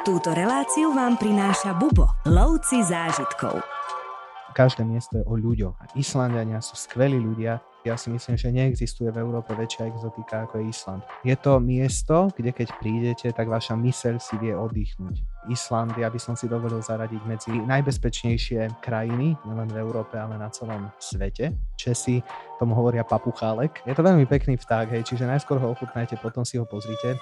Túto reláciu vám prináša Bubo, lovci zážitkov. Každé miesto je o ľuďoch. Islandiania sú skvelí ľudia. Ja si myslím, že neexistuje v Európe väčšia exotika ako je Island. Je to miesto, kde keď prídete, tak vaša myseľ si vie oddychnúť. Island, ja by som si dovolil zaradiť medzi najbezpečnejšie krajiny, nielen v Európe, ale na celom svete. Česi tomu hovoria papuchálek. Je to veľmi pekný vták, hej, čiže najskôr ho ochutnajte, potom si ho pozrite.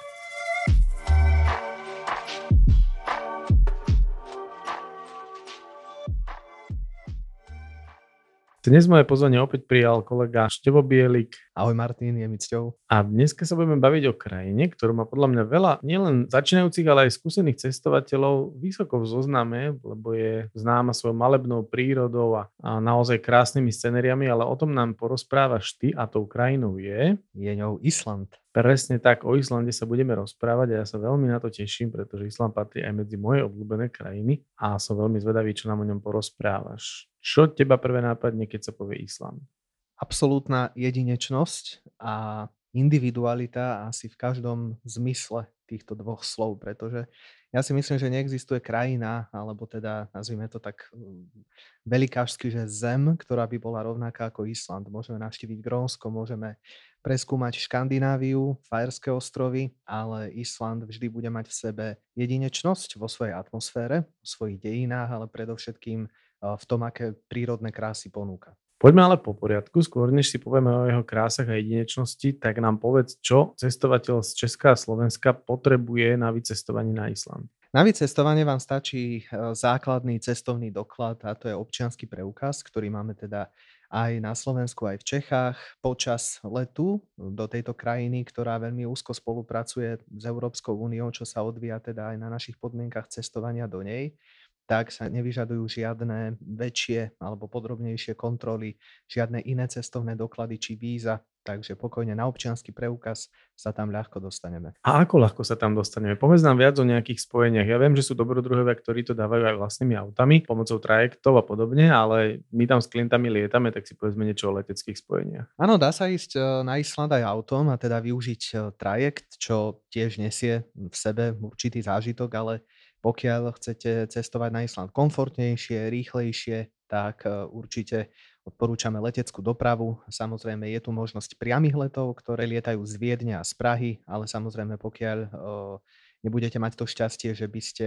Dnes moje pozvanie opäť prijal kolega Števo Bielik. Ahoj Martin, je mi cťou. A dneska sa budeme baviť o krajine, ktorú má podľa mňa veľa nielen začínajúcich, ale aj skúsených cestovateľov vysoko v zozname, lebo je známa svojou malebnou prírodou a, a naozaj krásnymi scenériami, ale o tom nám porozprávaš ty a tou krajinou je... Je ňou Island. Presne tak, o Islande sa budeme rozprávať a ja sa veľmi na to teším, pretože Island patrí aj medzi moje obľúbené krajiny a som veľmi zvedavý, čo nám o ňom porozprávaš. Čo teba prvé nápadne, keď sa povie Island? Absolútna jedinečnosť a individualita asi v každom zmysle týchto dvoch slov, pretože ja si myslím, že neexistuje krajina, alebo teda nazvime to tak velikážsky, že zem, ktorá by bola rovnaká ako Island. Môžeme navštíviť Grónsko, môžeme preskúmať Škandináviu, Fajerské ostrovy, ale Island vždy bude mať v sebe jedinečnosť vo svojej atmosfére, vo svojich dejinách, ale predovšetkým v tom, aké prírodné krásy ponúka. Poďme ale po poriadku. Skôr než si povieme o jeho krásach a jedinečnosti, tak nám povedz, čo cestovateľ z Česka a Slovenska potrebuje na vycestovanie na Island. Na vycestovanie vám stačí e, základný cestovný doklad a to je občianský preukaz, ktorý máme teda aj na Slovensku, aj v Čechách počas letu do tejto krajiny, ktorá veľmi úzko spolupracuje s Európskou úniou, čo sa odvíja teda aj na našich podmienkach cestovania do nej tak sa nevyžadujú žiadne väčšie alebo podrobnejšie kontroly, žiadne iné cestovné doklady či víza, takže pokojne na občiansky preukaz sa tam ľahko dostaneme. A ako ľahko sa tam dostaneme? Povedz nám viac o nejakých spojeniach. Ja viem, že sú dobrodruhovia, ktorí to dávajú aj vlastnými autami, pomocou trajektov a podobne, ale my tam s klientami lietame, tak si povedzme niečo o leteckých spojeniach. Áno, dá sa ísť e, na Island aj autom a teda využiť e, trajekt, čo tiež nesie v sebe určitý zážitok, ale pokiaľ chcete cestovať na Island komfortnejšie, rýchlejšie, tak e, určite odporúčame leteckú dopravu. Samozrejme je tu možnosť priamých letov, ktoré lietajú z Viedne a z Prahy, ale samozrejme pokiaľ e, nebudete mať to šťastie, že by ste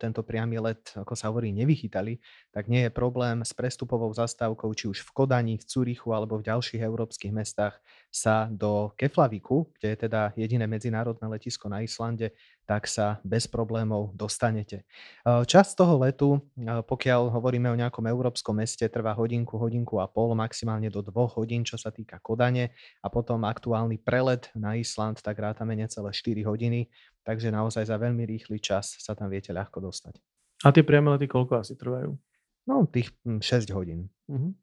tento priamy let, ako sa hovorí, nevychytali, tak nie je problém s prestupovou zastávkou, či už v Kodani, v Cúrichu alebo v ďalších európskych mestách sa do Keflaviku, kde je teda jediné medzinárodné letisko na Islande, tak sa bez problémov dostanete. Čas toho letu, pokiaľ hovoríme o nejakom európskom meste, trvá hodinku, hodinku a pol, maximálne do dvoch hodín, čo sa týka Kodane a potom aktuálny prelet na Island, tak rátame necelé 4 hodiny, takže naozaj za veľmi rýchly čas sa tam viete ľahko dostať. A tie priame lety koľko asi trvajú? No, tých 6 hm, hodín. Uh-huh.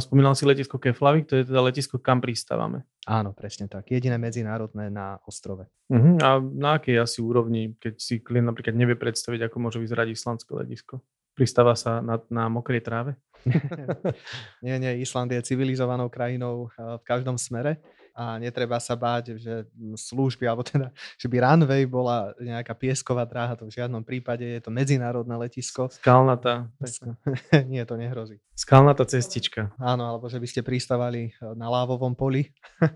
Spomínal si letisko Keflavik, to je teda letisko, kam pristávame. Áno, presne tak. Jediné medzinárodné na ostrove. Uh-huh. A na akej asi úrovni, keď si klient napríklad nevie predstaviť, ako môže vyzerať islandské letisko? Pristáva sa na, na mokrej tráve? nie, nie, Island je civilizovanou krajinou eh, v každom smere a netreba sa báť, že služby, alebo teda, že by runway bola nejaká piesková dráha, to v žiadnom prípade je to medzinárodné letisko. Skalnatá. nie, to nehrozí. Skalnatá cestička. Áno, alebo že by ste pristávali eh, na lávovom poli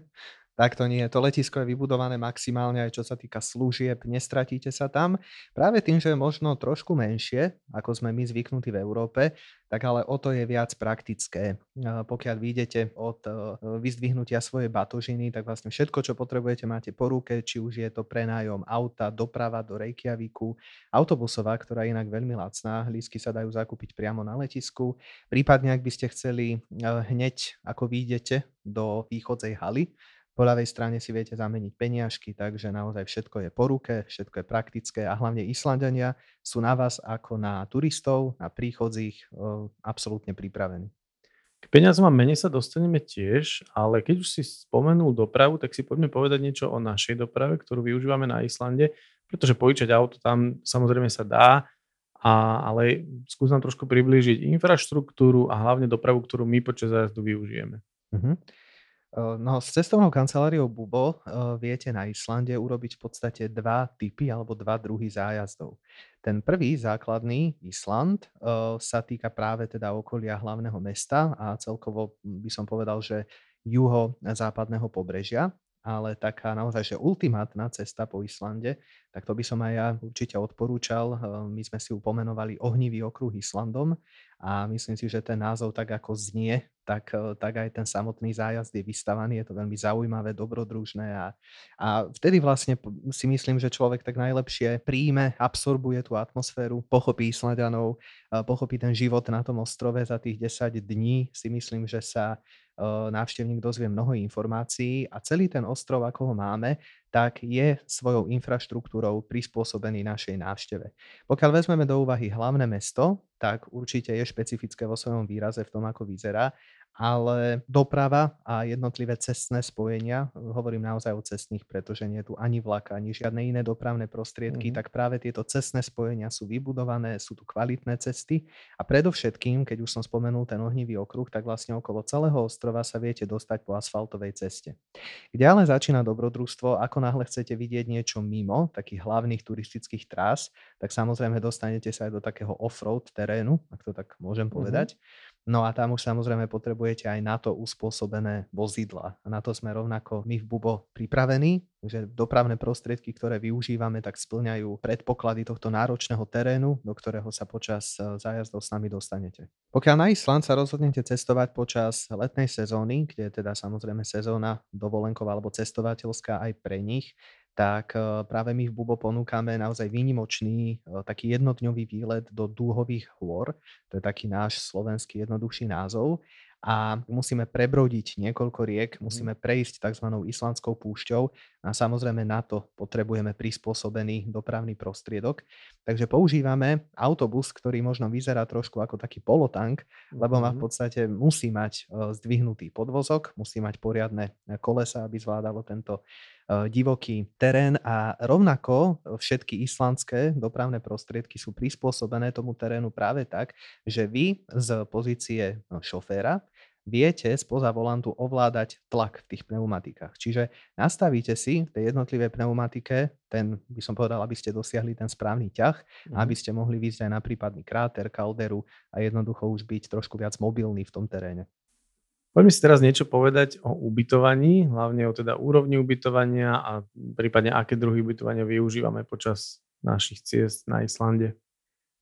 tak to nie. To letisko je vybudované maximálne aj čo sa týka služieb, nestratíte sa tam. Práve tým, že je možno trošku menšie, ako sme my zvyknutí v Európe, tak ale o to je viac praktické. Pokiaľ vyjdete od e, vyzdvihnutia svojej batožiny, tak vlastne všetko, čo potrebujete, máte po ruke, či už je to prenájom auta, doprava do Reykjaviku, autobusová, ktorá je inak veľmi lacná, lísky sa dajú zakúpiť priamo na letisku. Prípadne, ak by ste chceli e, hneď, ako vyjdete do východzej haly, po ľavej strane si viete zameniť peniažky, takže naozaj všetko je po ruke, všetko je praktické a hlavne Islandania sú na vás ako na turistov, na príchodzích absolútne pripravení. K peniazom a mene sa dostaneme tiež, ale keď už si spomenul dopravu, tak si poďme povedať niečo o našej doprave, ktorú využívame na Islande, pretože požičať auto tam samozrejme sa dá, a, ale skús nám trošku priblížiť infraštruktúru a hlavne dopravu, ktorú my počas zájazdu využijeme. Uh-huh. No, s cestovnou kanceláriou Bubo viete na Islande urobiť v podstate dva typy alebo dva druhy zájazdov. Ten prvý, základný, Island, sa týka práve teda okolia hlavného mesta a celkovo by som povedal, že juho-západného pobrežia ale taká naozaj, že ultimátna cesta po Islande, tak to by som aj ja určite odporúčal. My sme si upomenovali ohnivý okruh Islandom a myslím si, že ten názov tak ako znie, tak, eh, tak aj ten samotný zájazd je vystavaný, je to veľmi zaujímavé, dobrodružné a, a vtedy vlastne si myslím, že človek tak najlepšie príjme, absorbuje tú atmosféru, pochopí Islandianov, eh, pochopí ten život na tom ostrove za tých 10 dní, si myslím, že sa eh, návštevník dozvie mnoho informácií a celý ten ostrov, ako ho máme, tak je svojou infraštruktúrou prispôsobený našej návšteve. Pokiaľ vezmeme do úvahy hlavné mesto, tak určite je špecifické vo svojom výraze v tom, ako vyzerá ale doprava a jednotlivé cestné spojenia, hovorím naozaj o cestných, pretože nie je tu ani vlak, ani žiadne iné dopravné prostriedky, mm-hmm. tak práve tieto cestné spojenia sú vybudované, sú tu kvalitné cesty a predovšetkým, keď už som spomenul ten ohnivý okruh, tak vlastne okolo celého ostrova sa viete dostať po asfaltovej ceste. Kde ale začína dobrodružstvo, ako náhle chcete vidieť niečo mimo takých hlavných turistických trás, tak samozrejme dostanete sa aj do takého off-road terénu, ak to tak môžem mm-hmm. No a tam už samozrejme potrebujete aj na to uspôsobené vozidla. A na to sme rovnako my v Bubo pripravení, že dopravné prostriedky, ktoré využívame, tak splňajú predpoklady tohto náročného terénu, do ktorého sa počas e, zájazdov s nami dostanete. Pokiaľ na Island sa rozhodnete cestovať počas letnej sezóny, kde je teda samozrejme sezóna dovolenková alebo cestovateľská aj pre nich, tak e, práve my v Bubo ponúkame naozaj výnimočný e, taký jednodňový výlet do Dúhových hôr. To je taký náš slovenský jednoduchší názov a musíme prebrodiť niekoľko riek, mhm. musíme prejsť tzv. islandskou púšťou a samozrejme na to potrebujeme prispôsobený dopravný prostriedok. Takže používame autobus, ktorý možno vyzerá trošku ako taký polotank, lebo má v mhm. podstate musí mať e, zdvihnutý podvozok, musí mať poriadne kolesa, aby zvládalo tento divoký terén a rovnako všetky islandské dopravné prostriedky sú prispôsobené tomu terénu práve tak, že vy z pozície no, šoféra viete spoza volantu ovládať tlak v tých pneumatikách. Čiže nastavíte si v tej jednotlivej pneumatike ten, by som povedal, aby ste dosiahli ten správny ťah, mm. aby ste mohli výjsť aj na prípadný kráter, kalderu a jednoducho už byť trošku viac mobilný v tom teréne. Poďme si teraz niečo povedať o ubytovaní, hlavne o teda úrovni ubytovania a prípadne aké druhy ubytovania využívame počas našich ciest na Islande.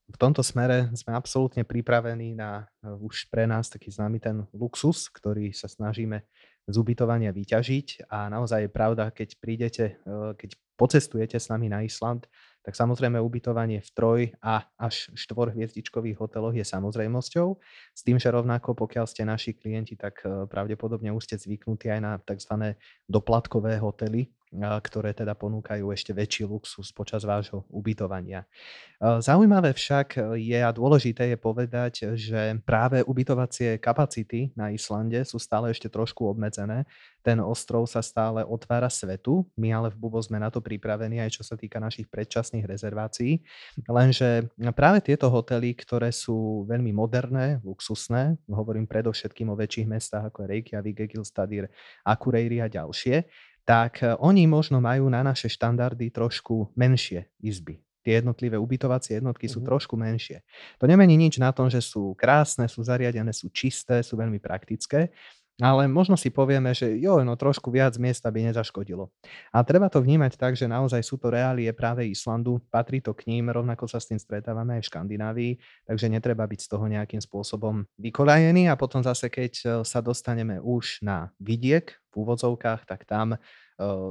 V tomto smere sme absolútne pripravení na e, už pre nás taký známy ten luxus, ktorý sa snažíme z ubytovania vyťažiť. A naozaj je pravda, keď prídete, e, keď pocestujete s nami na Island, tak samozrejme ubytovanie v troj a až štvorhviezdičkových hoteloch je samozrejmosťou. S tým, že rovnako pokiaľ ste naši klienti, tak e, pravdepodobne už ste zvyknutí aj na tzv. doplatkové hotely, ktoré teda ponúkajú ešte väčší luxus počas vášho ubytovania. Zaujímavé však je a dôležité je povedať, že práve ubytovacie kapacity na Islande sú stále ešte trošku obmedzené. Ten ostrov sa stále otvára svetu, my ale v Bubo sme na to pripravení aj čo sa týka našich predčasných rezervácií. Lenže práve tieto hotely, ktoré sú veľmi moderné, luxusné, hovorím predovšetkým o väčších mestách ako je Reykjavík, Egilstadir, Akureyri a ďalšie, tak e, oni možno majú na naše štandardy trošku menšie izby. Tie jednotlivé ubytovacie jednotky sú mm-hmm. trošku menšie. To nemení nič na tom, že sú krásne, sú zariadené, sú čisté, sú veľmi praktické, ale možno si povieme, že jo, no trošku viac miesta by nezaškodilo. A treba to vnímať tak, že naozaj sú to reálie práve Islandu, patrí to k ním, rovnako sa s tým stretávame aj v Škandinávii, takže netreba byť z toho nejakým spôsobom vykolajený a potom zase, keď e, sa dostaneme už na vidiek v úvodzovkách, tak tam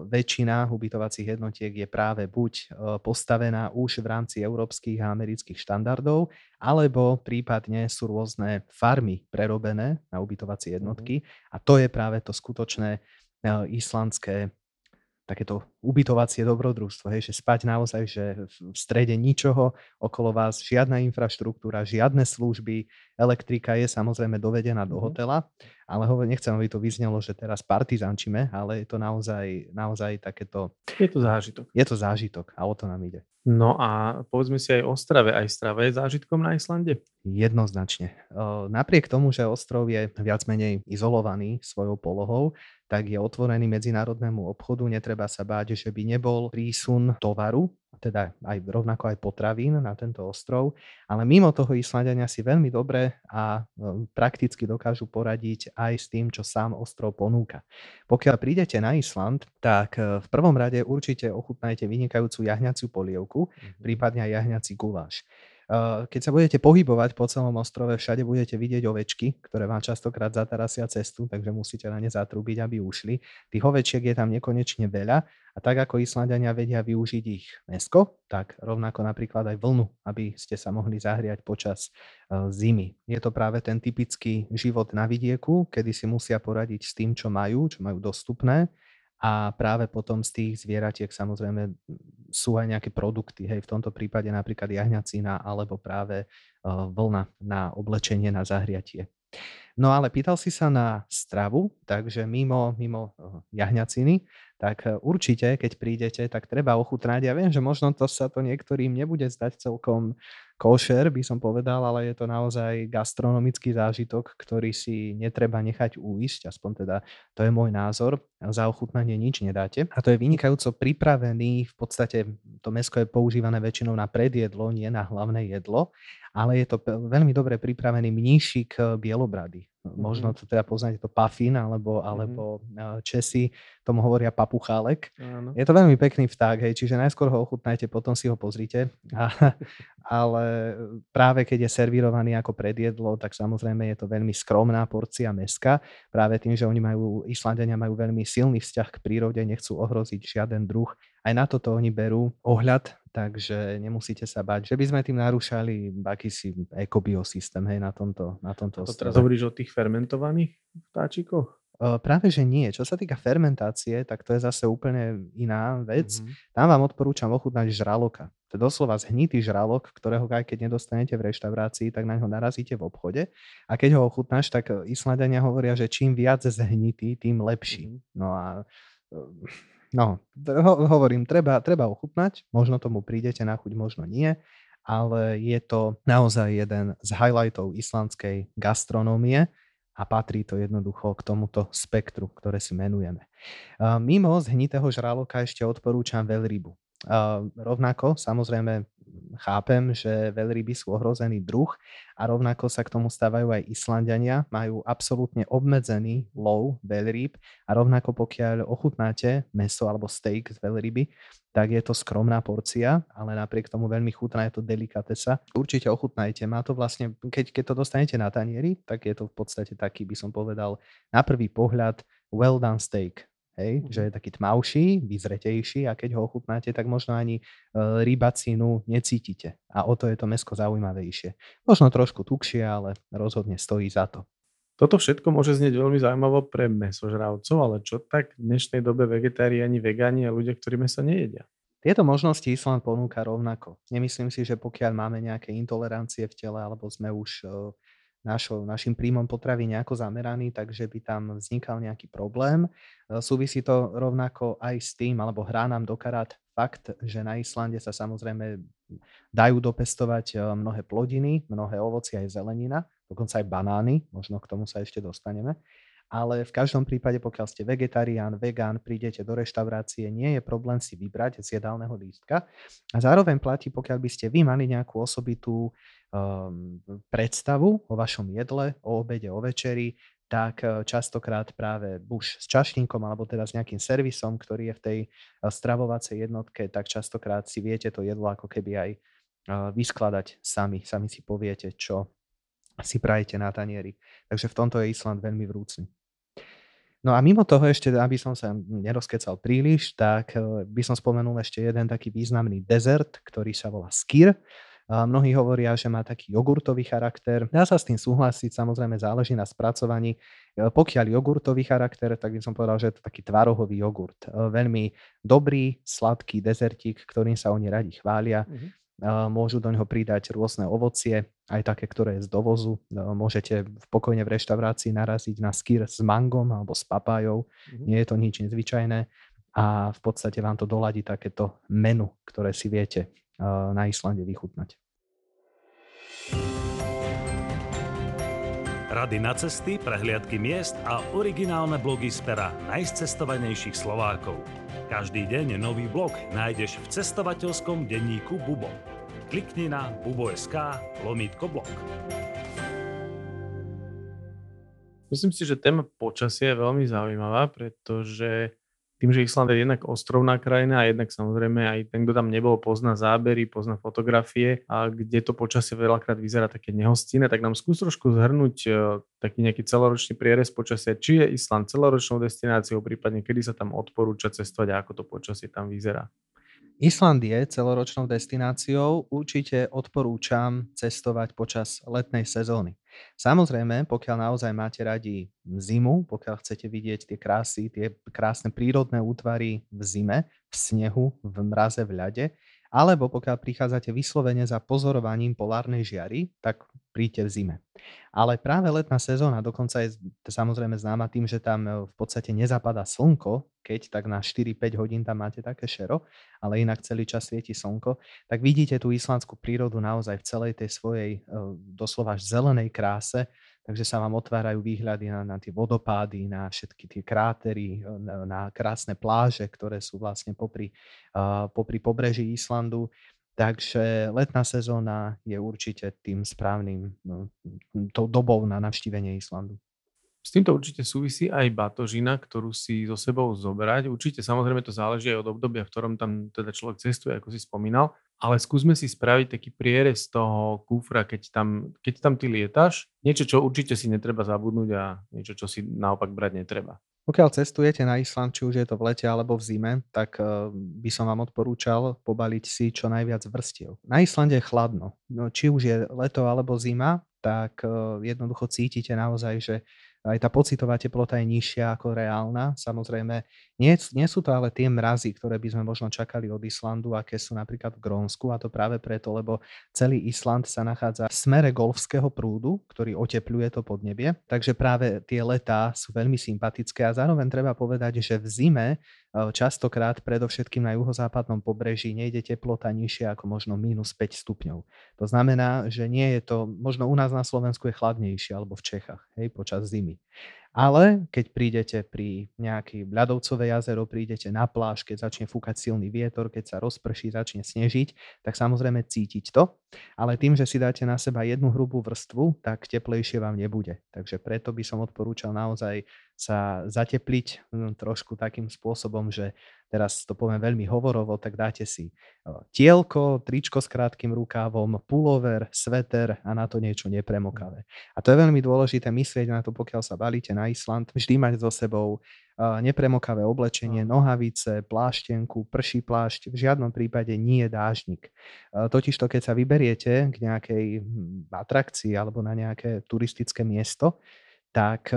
väčšina ubytovacích jednotiek je práve buď postavená už v rámci európskych a amerických štandardov, alebo prípadne sú rôzne farmy prerobené na ubytovacie mhm. jednotky a to je práve to skutočné islandské takéto ubytovacie dobrodružstvo, hej, že spať naozaj, že v strede ničoho, okolo vás žiadna infraštruktúra, žiadne služby, elektrika je samozrejme dovedená do mhm. hotela, ale hovor, nechcem, aby to vyznelo, že teraz partizančíme, ale je to naozaj, naozaj takéto... Je to zážitok. Je to zážitok a o to nám ide. No a povedzme si aj o Strave. Aj Strava je zážitkom na Islande? Jednoznačne. Napriek tomu, že ostrov je viac menej izolovaný svojou polohou, tak je otvorený medzinárodnému obchodu. Netreba sa báť, že by nebol prísun tovaru, teda aj rovnako aj potravín na tento ostrov. Ale mimo toho Islandania si veľmi dobre a prakticky dokážu poradiť aj s tým, čo sám ostrov ponúka. Pokiaľ prídete na Island, tak e, v prvom rade určite ochutnajte vynikajúcu jahňaciu polievku, mm-hmm. prípadne aj jahňací guláš. Keď sa budete pohybovať po celom ostrove, všade budete vidieť ovečky, ktoré vám častokrát zatarasia cestu, takže musíte na ne zatrúbiť, aby ušli. Tých ovečiek je tam nekonečne veľa a tak ako Islandania vedia využiť ich mesko, tak rovnako napríklad aj vlnu, aby ste sa mohli zahriať počas zimy. Je to práve ten typický život na vidieku, kedy si musia poradiť s tým, čo majú, čo majú dostupné a práve potom z tých zvieratiek samozrejme sú aj nejaké produkty, hej, v tomto prípade napríklad jahňacina alebo práve vlna na oblečenie, na zahriatie. No ale pýtal si sa na stravu, takže mimo, mimo jahňaciny, tak určite, keď prídete, tak treba ochutnať. Ja viem, že možno to sa to niektorým nebude zdať celkom košer, by som povedal, ale je to naozaj gastronomický zážitok, ktorý si netreba nechať uísť, aspoň teda to je môj názor. Za ochutnanie nič nedáte. A to je vynikajúco pripravený, v podstate to mesko je používané väčšinou na predjedlo, nie na hlavné jedlo, ale je to veľmi dobre pripravený mníšik eh, bielobrady. Možno mhm. to teda poznáte to pafín, alebo, mhm. alebo mm-hmm. Česi tomu hovoria papuchálek. Áno. Je to veľmi pekný vták, hej, čiže najskôr ho ochutnajte, potom si ho pozrite. A, ale práve keď je servírovaný ako predjedlo, tak samozrejme je to veľmi skromná porcia meska. Práve tým, že oni majú, Islandania majú veľmi silný vzťah k prírode, nechcú ohroziť žiaden druh. Aj na toto oni berú ohľad, takže nemusíte sa bať, že by sme tým narúšali akýsi ekobiosystém hej, na tomto, na tomto To teraz hovoríš o tých fermentovaných vtáčikoch? Práve, že nie. Čo sa týka fermentácie, tak to je zase úplne iná vec. Mm-hmm. Tam vám odporúčam ochutnať žraloka. To je doslova zhnitý žralok, ktorého aj keď nedostanete v reštaurácii, tak na ňo narazíte v obchode. A keď ho ochutnáš, tak Islandania hovoria, že čím viac zhnitý, tým lepší. Mm-hmm. No a No, ho- hovorím, treba, treba ochutnať, možno tomu prídete na chuť, možno nie, ale je to naozaj jeden z highlightov islandskej gastronómie a patrí to jednoducho k tomuto spektru, ktoré si menujeme. Mimo zhnitého žraloka ešte odporúčam veľrybu. Rovnako, samozrejme, chápem, že veľryby sú ohrozený druh a rovnako sa k tomu stávajú aj Islandiania. Majú absolútne obmedzený lov veľryb a rovnako pokiaľ ochutnáte meso alebo steak z veľryby, tak je to skromná porcia, ale napriek tomu veľmi chutná, je to delikatesa. Určite ochutnajte, má to vlastne, keď, keď to dostanete na tanieri, tak je to v podstate taký, by som povedal, na prvý pohľad well done steak hej, že je taký tmavší, vyzretejší a keď ho ochutnáte, tak možno ani e, rybacinu necítite. A o to je to mesko zaujímavejšie. Možno trošku tukšie, ale rozhodne stojí za to. Toto všetko môže znieť veľmi zaujímavo pre mesožravcov, ale čo tak v dnešnej dobe vegetariáni, vegáni a ľudia, ktorí meso nejedia? Tieto možnosti Island ponúka rovnako. Nemyslím si, že pokiaľ máme nejaké intolerancie v tele alebo sme už e, našo, našim príjmom potravy nejako zameraný, takže by tam vznikal nejaký problém. E, súvisí to rovnako aj s tým, alebo hrá nám do fakt, že na Islande sa samozrejme dajú dopestovať e, mnohé plodiny, mnohé ovoci aj zelenina, dokonca aj banány, možno k tomu sa ešte dostaneme ale v každom prípade, pokiaľ ste vegetarián, vegán, prídete do reštaurácie, nie je problém si vybrať z jedálneho lístka. A zároveň platí, pokiaľ by ste vy mali nejakú osobitú um, predstavu o vašom jedle, o obede, o večeri, tak eh, častokrát práve buš s čašníkom alebo teda s nejakým servisom, ktorý je v tej eh, stravovacej jednotke, tak častokrát si viete to jedlo ako keby aj eh, vyskladať sami. Sami si poviete, čo si prajete na tanieri. Takže v tomto je Island veľmi vrúcný. No a mimo toho ešte, aby som sa nerozkecal príliš, tak eh, by som spomenul ešte jeden taký významný dezert, ktorý sa volá skir. Mnohí hovoria, že má taký jogurtový charakter. Dá sa s tým súhlasiť, samozrejme záleží na spracovaní. Pokiaľ jogurtový charakter, tak by som povedal, že je to taký tvarohový jogurt. Veľmi dobrý, sladký dezertík, ktorým sa oni radi chvália. Mm-hmm môžu do neho pridať rôzne ovocie, aj také, ktoré je z dovozu. Môžete v pokojne v reštaurácii naraziť na skýr s mangom alebo s papájou. Mm-hmm. Nie je to nič nezvyčajné a v podstate vám to doladí takéto menu, ktoré si viete na Islande vychutnať. Rady na cesty, prehliadky miest a originálne blogy z pera najcestovanejších Slovákov. Každý deň nový blog nájdeš v cestovateľskom denníku Bubo. Klikni na bubo.sk lomítko blog. Myslím si, že téma počasie je veľmi zaujímavá, pretože tým, že Island je jednak ostrovná krajina a jednak samozrejme aj ten, kto tam nebol, pozná zábery, pozná fotografie a kde to počasie veľakrát vyzerá také nehostinné, tak nám skús trošku zhrnúť uh, taký nejaký celoročný prierez počasia. Či je Island celoročnou destináciou, prípadne kedy sa tam odporúča cestovať a ako to počasie tam vyzerá? Island je celoročnou destináciou. Určite odporúčam cestovať počas letnej sezóny. Samozrejme, pokiaľ naozaj máte radi zimu, pokiaľ chcete vidieť tie krásy, tie krásne prírodné útvary v zime, v snehu, v mraze, v ľade, alebo pokiaľ prichádzate vyslovene za pozorovaním polárnej žiary, tak príďte v zime. Ale práve letná sezóna dokonca je samozrejme známa tým, že tam e, v podstate nezapadá slnko, keď tak na 4-5 hodín tam máte také šero, ale inak celý čas svieti slnko, tak vidíte tú islandskú prírodu naozaj v celej tej svojej e, doslova až zelenej kráse, takže sa vám otvárajú výhľady na, na tie vodopády, na všetky tie krátery, na, na krásne pláže, ktoré sú vlastne popri, uh, popri pobreží Islandu. Takže letná sezóna je určite tým správnym no, tou dobou na navštívenie Islandu. S týmto určite súvisí aj batožina, ktorú si so sebou zobrať. Určite samozrejme to záleží aj od obdobia, v ktorom tam teda človek cestuje, ako si spomínal. Ale skúsme si spraviť taký prierez toho kufra, keď tam, keď tam ty lietaš. Niečo, čo určite si netreba zabudnúť a niečo, čo si naopak brať netreba. Pokiaľ cestujete na Island, či už je to v lete alebo v zime, tak eh, by som vám odporúčal pobaliť si čo najviac vrstiev. Na Islande je chladno. No, či už je leto alebo zima, tak eh, jednoducho cítite naozaj, že aj tá pocitová teplota je nižšia ako reálna. Samozrejme, nie, nie sú to ale tie mrazy, ktoré by sme možno čakali od Islandu, aké sú napríklad v Grónsku a to práve preto, lebo celý Island sa nachádza v smere golfského prúdu, ktorý otepluje to podnebie. Takže práve tie letá sú veľmi sympatické a zároveň treba povedať, že v zime častokrát predovšetkým na juhozápadnom pobreží nejde teplota nižšia ako možno minus 5 stupňov. To znamená, že nie je to, možno u nás na Slovensku je chladnejšie alebo v Čechách, hej, počas zimy. Ale keď prídete pri nejaký ľadovcové jazero, prídete na pláž, keď začne fúkať silný vietor, keď sa rozprší, začne snežiť, tak samozrejme cítiť to. Ale tým, že si dáte na seba jednu hrubú vrstvu, tak teplejšie vám nebude. Takže preto by som odporúčal naozaj sa zatepliť hm, trošku takým spôsobom, že teraz to poviem veľmi hovorovo, tak dáte si tielko, tričko s krátkým rukávom, pulover, sveter a na to niečo nepremokavé. A to je veľmi dôležité myslieť na to, pokiaľ sa balíte na Island, vždy mať so sebou nepremokavé oblečenie, nohavice, pláštenku, prší plášť, v žiadnom prípade nie je dážnik. Totižto, keď sa vyberiete k nejakej hm, atrakcii alebo na nejaké turistické miesto, tak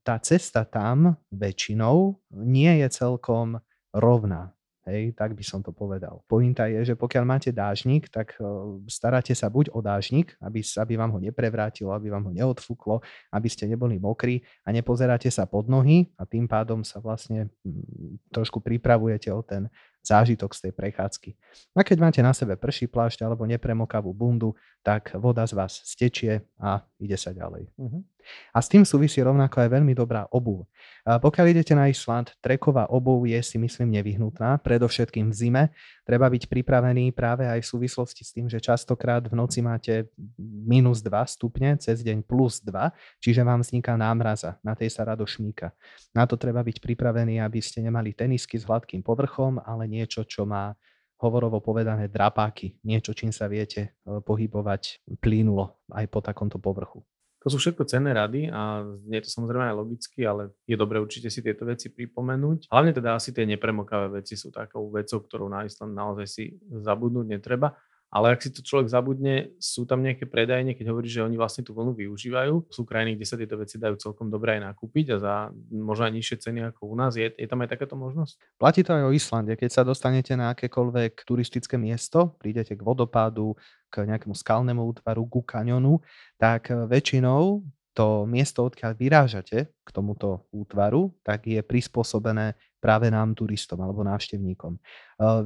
tá cesta tam väčšinou nie je celkom rovná. Hej, tak by som to povedal. Pointa je, že pokiaľ máte dážnik, tak staráte sa buď o dážnik, aby, aby vám ho neprevrátilo, aby vám ho neodfúklo, aby ste neboli mokrí a nepozeráte sa pod nohy a tým pádom sa vlastne mm, trošku pripravujete o ten zážitok z tej prechádzky. A keď máte na sebe prší plášť alebo nepremokavú bundu, tak voda z vás stečie a ide sa ďalej. Uh-huh. A s tým súvisí rovnako aj veľmi dobrá obuv. Pokiaľ idete na Island, treková obuv je si myslím nevyhnutná, predovšetkým v zime. Treba byť pripravený práve aj v súvislosti s tým, že častokrát v noci máte minus 2 stupne, cez deň plus 2, čiže vám vzniká námraza, na tej sa rado šmíka. Na to treba byť pripravený, aby ste nemali tenisky s hladkým povrchom, ale niečo, čo má hovorovo povedané drapáky, niečo, čím sa viete e, pohybovať plynulo aj po takomto povrchu. To sú všetko cenné rady a je to samozrejme aj logicky, ale je dobre určite si tieto veci pripomenúť. Hlavne teda asi tie nepremokavé veci sú takou vecou, ktorou na Island naozaj si zabudnúť netreba. Ale ak si to človek zabudne, sú tam nejaké predajne, keď hovorí, že oni vlastne tú vlnu využívajú. Sú krajiny, kde sa tieto veci dajú celkom dobre aj nakúpiť a za možno aj nižšie ceny ako u nás. Je, je tam aj takáto možnosť? Platí to aj o Islande. Keď sa dostanete na akékoľvek turistické miesto, prídete k vodopádu, k nejakému skalnému útvaru, ku kanionu, tak väčšinou to miesto, odkiaľ vyrážate k tomuto útvaru, tak je prispôsobené práve nám turistom alebo návštevníkom.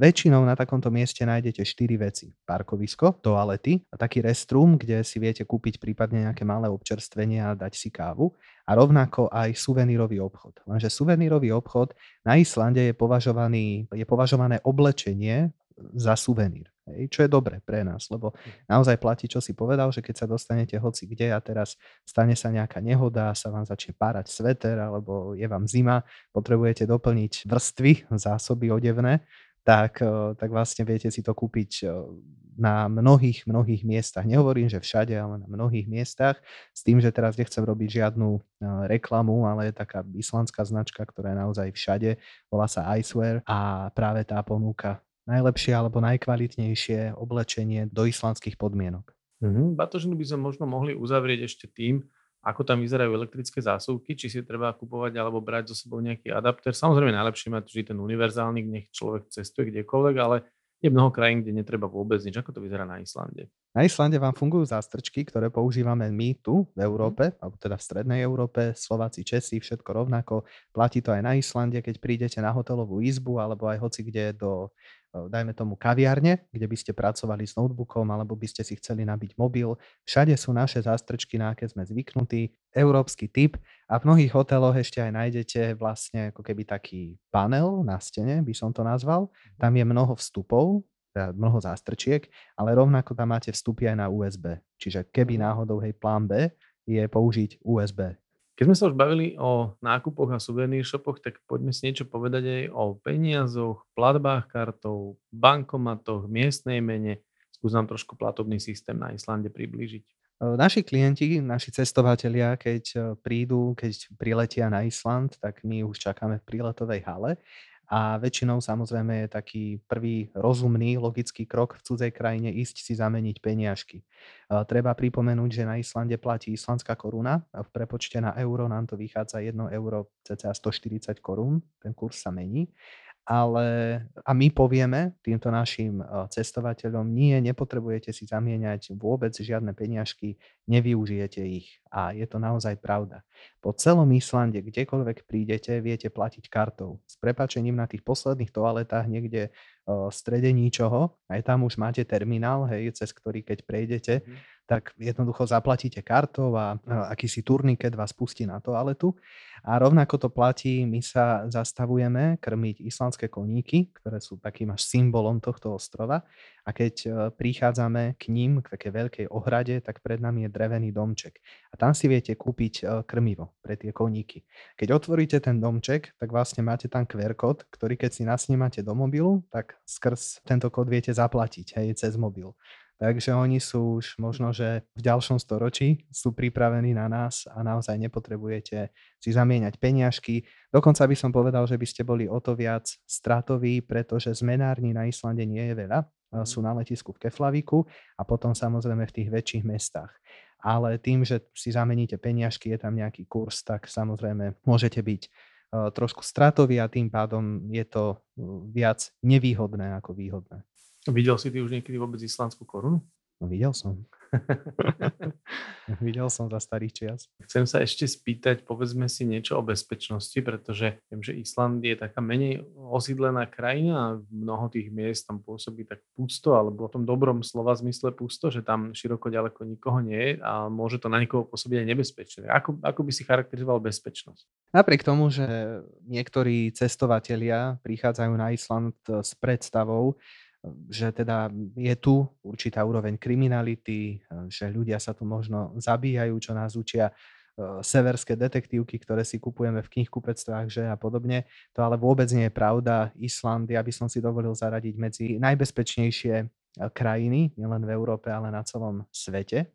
Väčšinou na takomto mieste nájdete 4 veci. Parkovisko, toalety, a taký restroom, kde si viete kúpiť prípadne nejaké malé občerstvenie a dať si kávu. A rovnako aj suvenírový obchod. Lenže suvenírový obchod na Islande je, považovaný, je považované oblečenie za suvenír. Hej, čo je dobre pre nás, lebo naozaj platí, čo si povedal, že keď sa dostanete hoci kde a teraz stane sa nejaká nehoda, sa vám začne párať sveter alebo je vám zima, potrebujete doplniť vrstvy, zásoby odevné, tak, eh, tak vlastne viete si to kúpiť eh, na mnohých, mnohých miestach. Nehovorím, že všade, ale na mnohých miestach. S tým, že teraz nechcem robiť žiadnu eh, reklamu, ale je taká islandská značka, ktorá je naozaj všade. Volá sa Icewear a práve tá ponúka najlepšie alebo najkvalitnejšie oblečenie do islandských podmienok. Mm-hmm. Batožinu by sme možno mohli uzavrieť ešte tým, ako tam vyzerajú elektrické zásuvky, či si treba kupovať alebo brať so sebou nejaký adapter. Samozrejme najlepšie mať vždy ten univerzálny, nech človek cestuje kdekoľvek, ale je mnoho krajín, kde netreba vôbec nič. Ako to vyzerá na Islande? Na Islande vám fungujú zástrčky, ktoré používame my tu v Európe, mm. alebo teda v strednej Európe, Slováci, Česi, všetko rovnako. Platí to aj na Islande, keď prídete na hotelovú izbu alebo aj hoci kde do dajme tomu kaviarne, kde by ste pracovali s notebookom alebo by ste si chceli nabiť mobil. Všade sú naše zástrčky, na aké sme zvyknutí, európsky typ a v mnohých hoteloch ešte aj nájdete vlastne ako keby taký panel na stene, by som to nazval. Mhm. Tam je mnoho vstupov, teda mnoho zástrčiek, ale rovnako tam máte vstupy aj na USB. Čiže keby mhm. náhodou, hej, plán B je použiť USB keď sme sa už bavili o nákupoch a suvenír shopoch, tak poďme si niečo povedať aj o peniazoch, platbách kartou, bankomatoch, miestnej mene. Skús nám trošku platobný systém na Islande priblížiť. Naši klienti, naši cestovatelia, keď prídu, keď priletia na Island, tak my už čakáme v príletovej hale a väčšinou samozrejme je taký prvý rozumný, logický krok v cudzej krajine ísť si zameniť peniažky. Treba pripomenúť, že na Islande platí islandská koruna a v prepočte na euro nám to vychádza 1 euro cca 140 korún, ten kurz sa mení ale a my povieme týmto našim cestovateľom, nie, nepotrebujete si zamieňať vôbec žiadne peniažky, nevyužijete ich. A je to naozaj pravda. Po celom Islande, kdekoľvek prídete, viete platiť kartou. S prepačením na tých posledných toaletách niekde v strede ničoho, aj tam už máte terminál, hej, cez ktorý keď prejdete, mm tak jednoducho zaplatíte kartou a akýsi turniket vás pustí na toaletu. A rovnako to platí, my sa zastavujeme krmiť islandské koníky, ktoré sú takým až symbolom tohto ostrova. A keď e, prichádzame k ním, k takej veľkej ohrade, tak pred nami je drevený domček. A tam si viete kúpiť e, krmivo pre tie koníky. Keď otvoríte ten domček, tak vlastne máte tam QR kód, ktorý keď si nasnímate do mobilu, tak skrz tento kód viete zaplatiť hej, cez mobil. Takže oni sú už možno, že v ďalšom storočí sú pripravení na nás a naozaj nepotrebujete si zamieňať peniažky. Dokonca by som povedal, že by ste boli o to viac stratoví, pretože zmenární na Islande nie je veľa. Mhm. Sú na letisku v Keflaviku a potom samozrejme v tých väčších mestách. Ale tým, že si zameníte peniažky, je tam nejaký kurz, tak samozrejme môžete byť trošku stratový a tým pádom je to viac nevýhodné ako výhodné. Videl si ty už niekedy vôbec islandskú korunu? No videl som. videl som za starých čias. Chcem sa ešte spýtať, povedzme si niečo o bezpečnosti, pretože viem, že Island je taká menej osídlená krajina a mnoho tých miest tam pôsobí tak pusto, alebo o tom dobrom slova zmysle pusto, že tam široko ďaleko nikoho nie je a môže to na nikoho pôsobiť aj nebezpečné. Ako, ako by si charakterizoval bezpečnosť? Napriek tomu, že niektorí cestovatelia prichádzajú na Island s predstavou, že teda je tu určitá úroveň kriminality, že ľudia sa tu možno zabíjajú, čo nás učia severské detektívky, ktoré si kupujeme v knihkupectvách, že a podobne. To ale vôbec nie je pravda. Island, ja by som si dovolil zaradiť medzi najbezpečnejšie e, krajiny, nielen v Európe, ale na celom svete.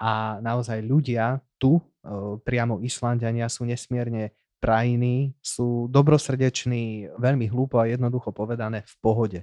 A naozaj ľudia tu, e, priamo Islandiania, sú nesmierne prajní, sú dobrosrdeční, veľmi hlúpo a jednoducho povedané v pohode.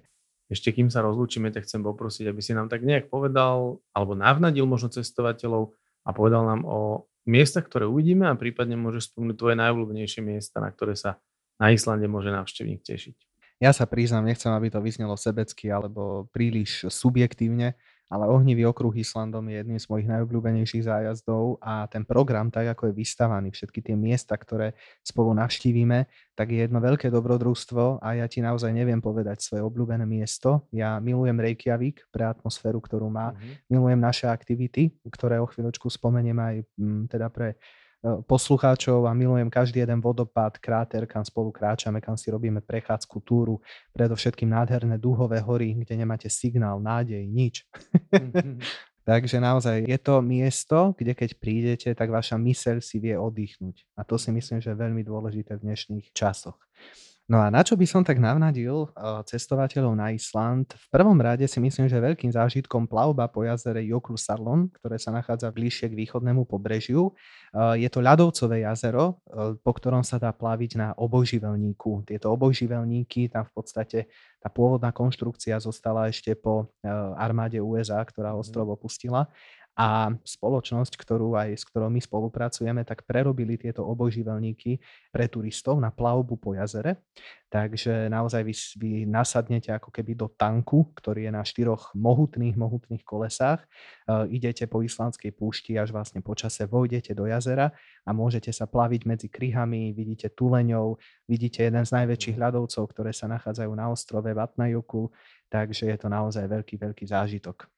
Ešte kým sa rozlúčime, tak chcem poprosiť, aby si nám tak nejak povedal, alebo navnadil možno cestovateľov a povedal nám o miestach, ktoré uvidíme a prípadne môžeš spomnúť tvoje najobľúbenejšie miesta, na ktoré sa na Islande môže návštevník tešiť. Ja sa priznám, nechcem, aby to vyznelo sebecky alebo príliš subjektívne, ale ohnivý okruh Islandom je jedným z mojich najobľúbenejších zájazdov a ten program, tak ako je vystavaný, všetky tie miesta, ktoré spolu navštívime, tak je jedno veľké dobrodružstvo a ja ti naozaj neviem povedať svoje obľúbené miesto. Ja milujem Reykjavík pre atmosféru, ktorú má, mm-hmm. milujem naše aktivity, ktoré o chvíľočku spomeniem aj m, teda pre poslucháčov a milujem každý jeden vodopád, kráter, kam spolu kráčame, kam si robíme prechádzku, túru, predovšetkým nádherné dúhové hory, kde nemáte signál, nádej, nič. Mm-hmm. Takže naozaj je to miesto, kde keď prídete, tak vaša myseľ si vie oddychnúť. A to si myslím, že je veľmi dôležité v dnešných časoch. No a na čo by som tak navnadil cestovateľov na Island? V prvom rade si myslím, že veľkým zážitkom plavba po jazere Jökulsárlón, ktoré sa nachádza bližšie k východnému pobrežiu. Je to ľadovcové jazero, po ktorom sa dá plaviť na obojživelníku. Tieto obojživelníky, tam v podstate tá pôvodná konštrukcia zostala ešte po armáde USA, ktorá mhm. ostrov opustila a spoločnosť, ktorú aj, s ktorou my spolupracujeme, tak prerobili tieto obojživelníky pre turistov na plavbu po jazere. Takže naozaj vy, vy nasadnete ako keby do tanku, ktorý je na štyroch mohutných, mohutných kolesách. E, idete po islandskej púšti, až vlastne počase vojdete do jazera a môžete sa plaviť medzi kryhami, vidíte tuleňov, vidíte jeden z najväčších ľadovcov, ktoré sa nachádzajú na ostrove Vatnajökull, takže je to naozaj veľký, veľký zážitok.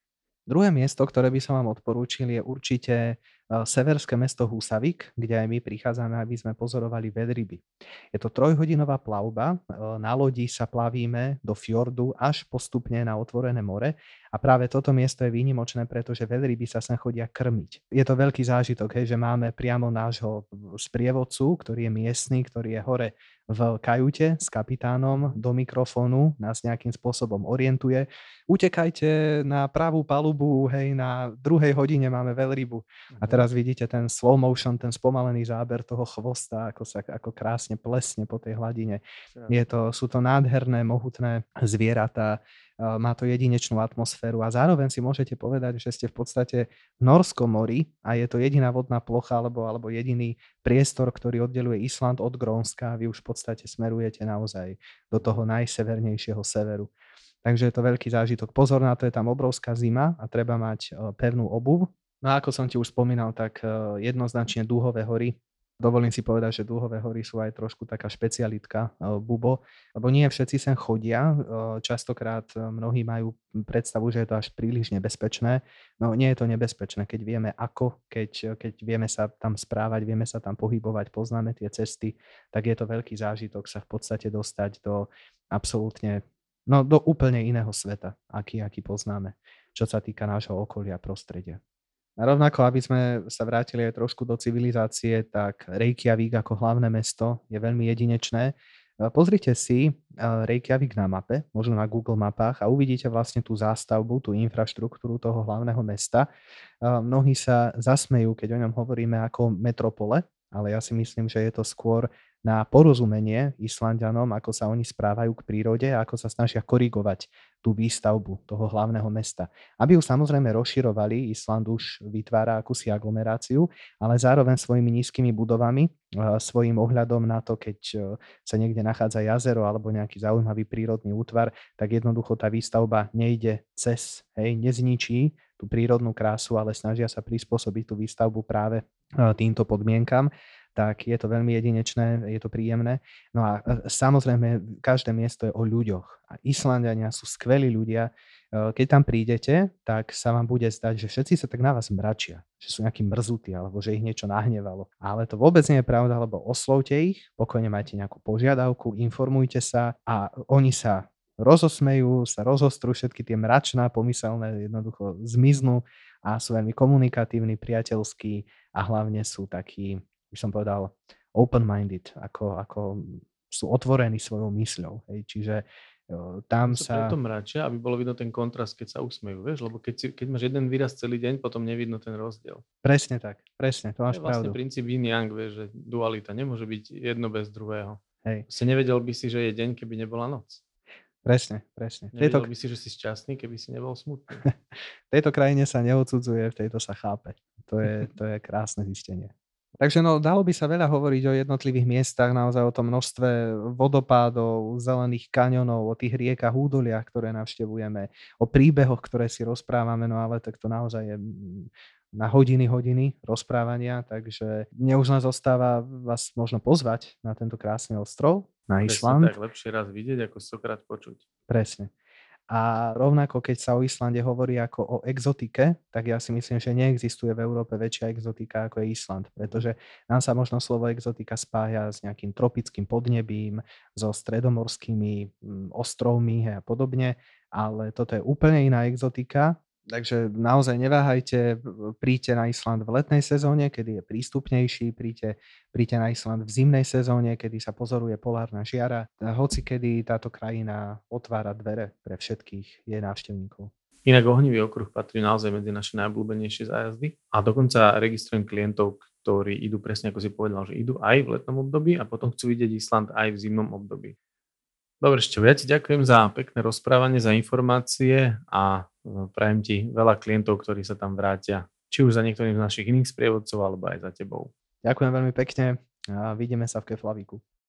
Druhé miesto, ktoré by som vám odporúčil, je určite severské mesto Husavik, kde aj my prichádzame, aby sme pozorovali vedryby. Je to trojhodinová plavba, na lodi sa plavíme do fjordu až postupne na otvorené more a práve toto miesto je výnimočné, pretože veľryby sa sem chodia krmiť. Je to veľký zážitok, hej, že máme priamo nášho sprievodcu, ktorý je miestny, ktorý je hore v kajute s kapitánom do mikrofónu, nás nejakým spôsobom orientuje. Utekajte na pravú palubu, hej, na druhej hodine máme veľrybu. A teraz vidíte ten slow motion, ten spomalený záber toho chvosta, ako sa ako krásne plesne po tej hladine. Je to, sú to nádherné, mohutné zvieratá, má to jedinečnú atmosféru a zároveň si môžete povedať, že ste v podstate v Norskom mori a je to jediná vodná plocha alebo, alebo jediný priestor, ktorý oddeluje Island od Grónska. Vy už v podstate smerujete naozaj do toho najsevernejšieho severu. Takže je to veľký zážitok. Pozor na to, je tam obrovská zima a treba mať pevnú obuv, No a ako som ti už spomínal, tak eh, jednoznačne Dúhové hory. Dovolím si povedať, že Dúhové hory sú aj trošku taká špecialitka eh, Bubo, lebo nie všetci sem chodia. Eh, častokrát mnohí majú predstavu, že je to až príliš nebezpečné. No nie je to nebezpečné, keď vieme ako, keď, keď vieme sa tam správať, vieme sa tam pohybovať, poznáme tie cesty, tak je to veľký zážitok sa v podstate dostať do absolútne, no do úplne iného sveta, aký, aký poznáme, čo sa týka nášho okolia, prostredia. A rovnako, aby sme sa vrátili aj trošku do civilizácie, tak Reykjavík ako hlavné mesto je veľmi jedinečné. Pozrite si Reykjavík na mape, možno na Google mapách a uvidíte vlastne tú zástavbu, tú infraštruktúru toho hlavného mesta. Mnohí sa zasmejú, keď o ňom hovoríme ako metropole, ale ja si myslím, že je to skôr na porozumenie Islandianom, ako sa oni správajú k prírode a ako sa snažia korigovať tú výstavbu toho hlavného mesta. Aby ju samozrejme rozširovali, Island už vytvára akúsi aglomeráciu, ale zároveň svojimi nízkymi budovami, svojim ohľadom na to, keď e, sa niekde nachádza jazero alebo nejaký zaujímavý prírodný útvar, tak jednoducho tá výstavba nejde cez, hej, nezničí tú prírodnú krásu, ale snažia sa prispôsobiť tú výstavbu práve e, týmto podmienkam tak je to veľmi jedinečné, je to príjemné. No a e, samozrejme, každé miesto je o ľuďoch. A Islandiania sú skvelí ľudia. E, keď tam prídete, tak sa vám bude zdať, že všetci sa tak na vás mračia, že sú nejakí mrzutí, alebo že ich niečo nahnevalo. Ale to vôbec nie je pravda, lebo oslovte ich, pokojne majte nejakú požiadavku, informujte sa a oni sa rozosmejú, sa rozostrú, všetky tie mračná pomyselné jednoducho zmiznú a sú veľmi komunikatívni, priateľskí a hlavne sú takí by som povedal, open-minded, ako, ako sú otvorení svojou mysľou. Hej. Čiže tam sa... Preto mračia, aby bolo vidno ten kontrast, keď sa usmejú, vieš? Lebo keď, si, keď máš jeden výraz celý deň, potom nevidno ten rozdiel. Presne tak, presne, to máš to je vlastne pravdu. princíp yin yang, vieš, že dualita nemôže byť jedno bez druhého. Hej. Si nevedel by si, že je deň, keby nebola noc. Presne, presne. V tejto... by si, že si šťastný, keby si nebol smutný. v tejto krajine sa neodsudzuje, v tejto sa chápe. To je, to je krásne zistenie. Takže no, dalo by sa veľa hovoriť o jednotlivých miestach, naozaj o tom množstve vodopádov, zelených kaňonov, o tých riekach, údoliach, ktoré navštevujeme, o príbehoch, ktoré si rozprávame, no ale tak to naozaj je mm, na hodiny, hodiny rozprávania, takže mne už len zostáva vás možno pozvať na tento krásny ostrov, na Island. tak lepšie raz vidieť, ako stokrát počuť. Presne. A rovnako, keď sa o Islande hovorí ako o exotike, tak ja si myslím, že neexistuje v Európe väčšia exotika ako je Island, pretože nám sa možno slovo exotika spája s nejakým tropickým podnebím, so stredomorskými mm, ostrovmi a podobne, ale toto je úplne iná exotika Takže naozaj neváhajte, príďte na Island v letnej sezóne, kedy je prístupnejší, príďte, príďte na Island v zimnej sezóne, kedy sa pozoruje polárna žiara. Hoci kedy táto krajina otvára dvere pre všetkých jej návštevníkov. Inak ohnivý okruh patrí naozaj medzi naše najobľúbenejšie zájazdy a dokonca registrujem klientov, ktorí idú presne ako si povedal, že idú aj v letnom období a potom chcú vidieť Island aj v zimnom období. Dobre, ešte ja ti ďakujem za pekné rozprávanie, za informácie a e, prajem ti veľa klientov, ktorí sa tam vrátia, či už za niektorým z našich iných sprievodcov, alebo aj za tebou. Ďakujem veľmi pekne a vidíme sa v Keflavíku.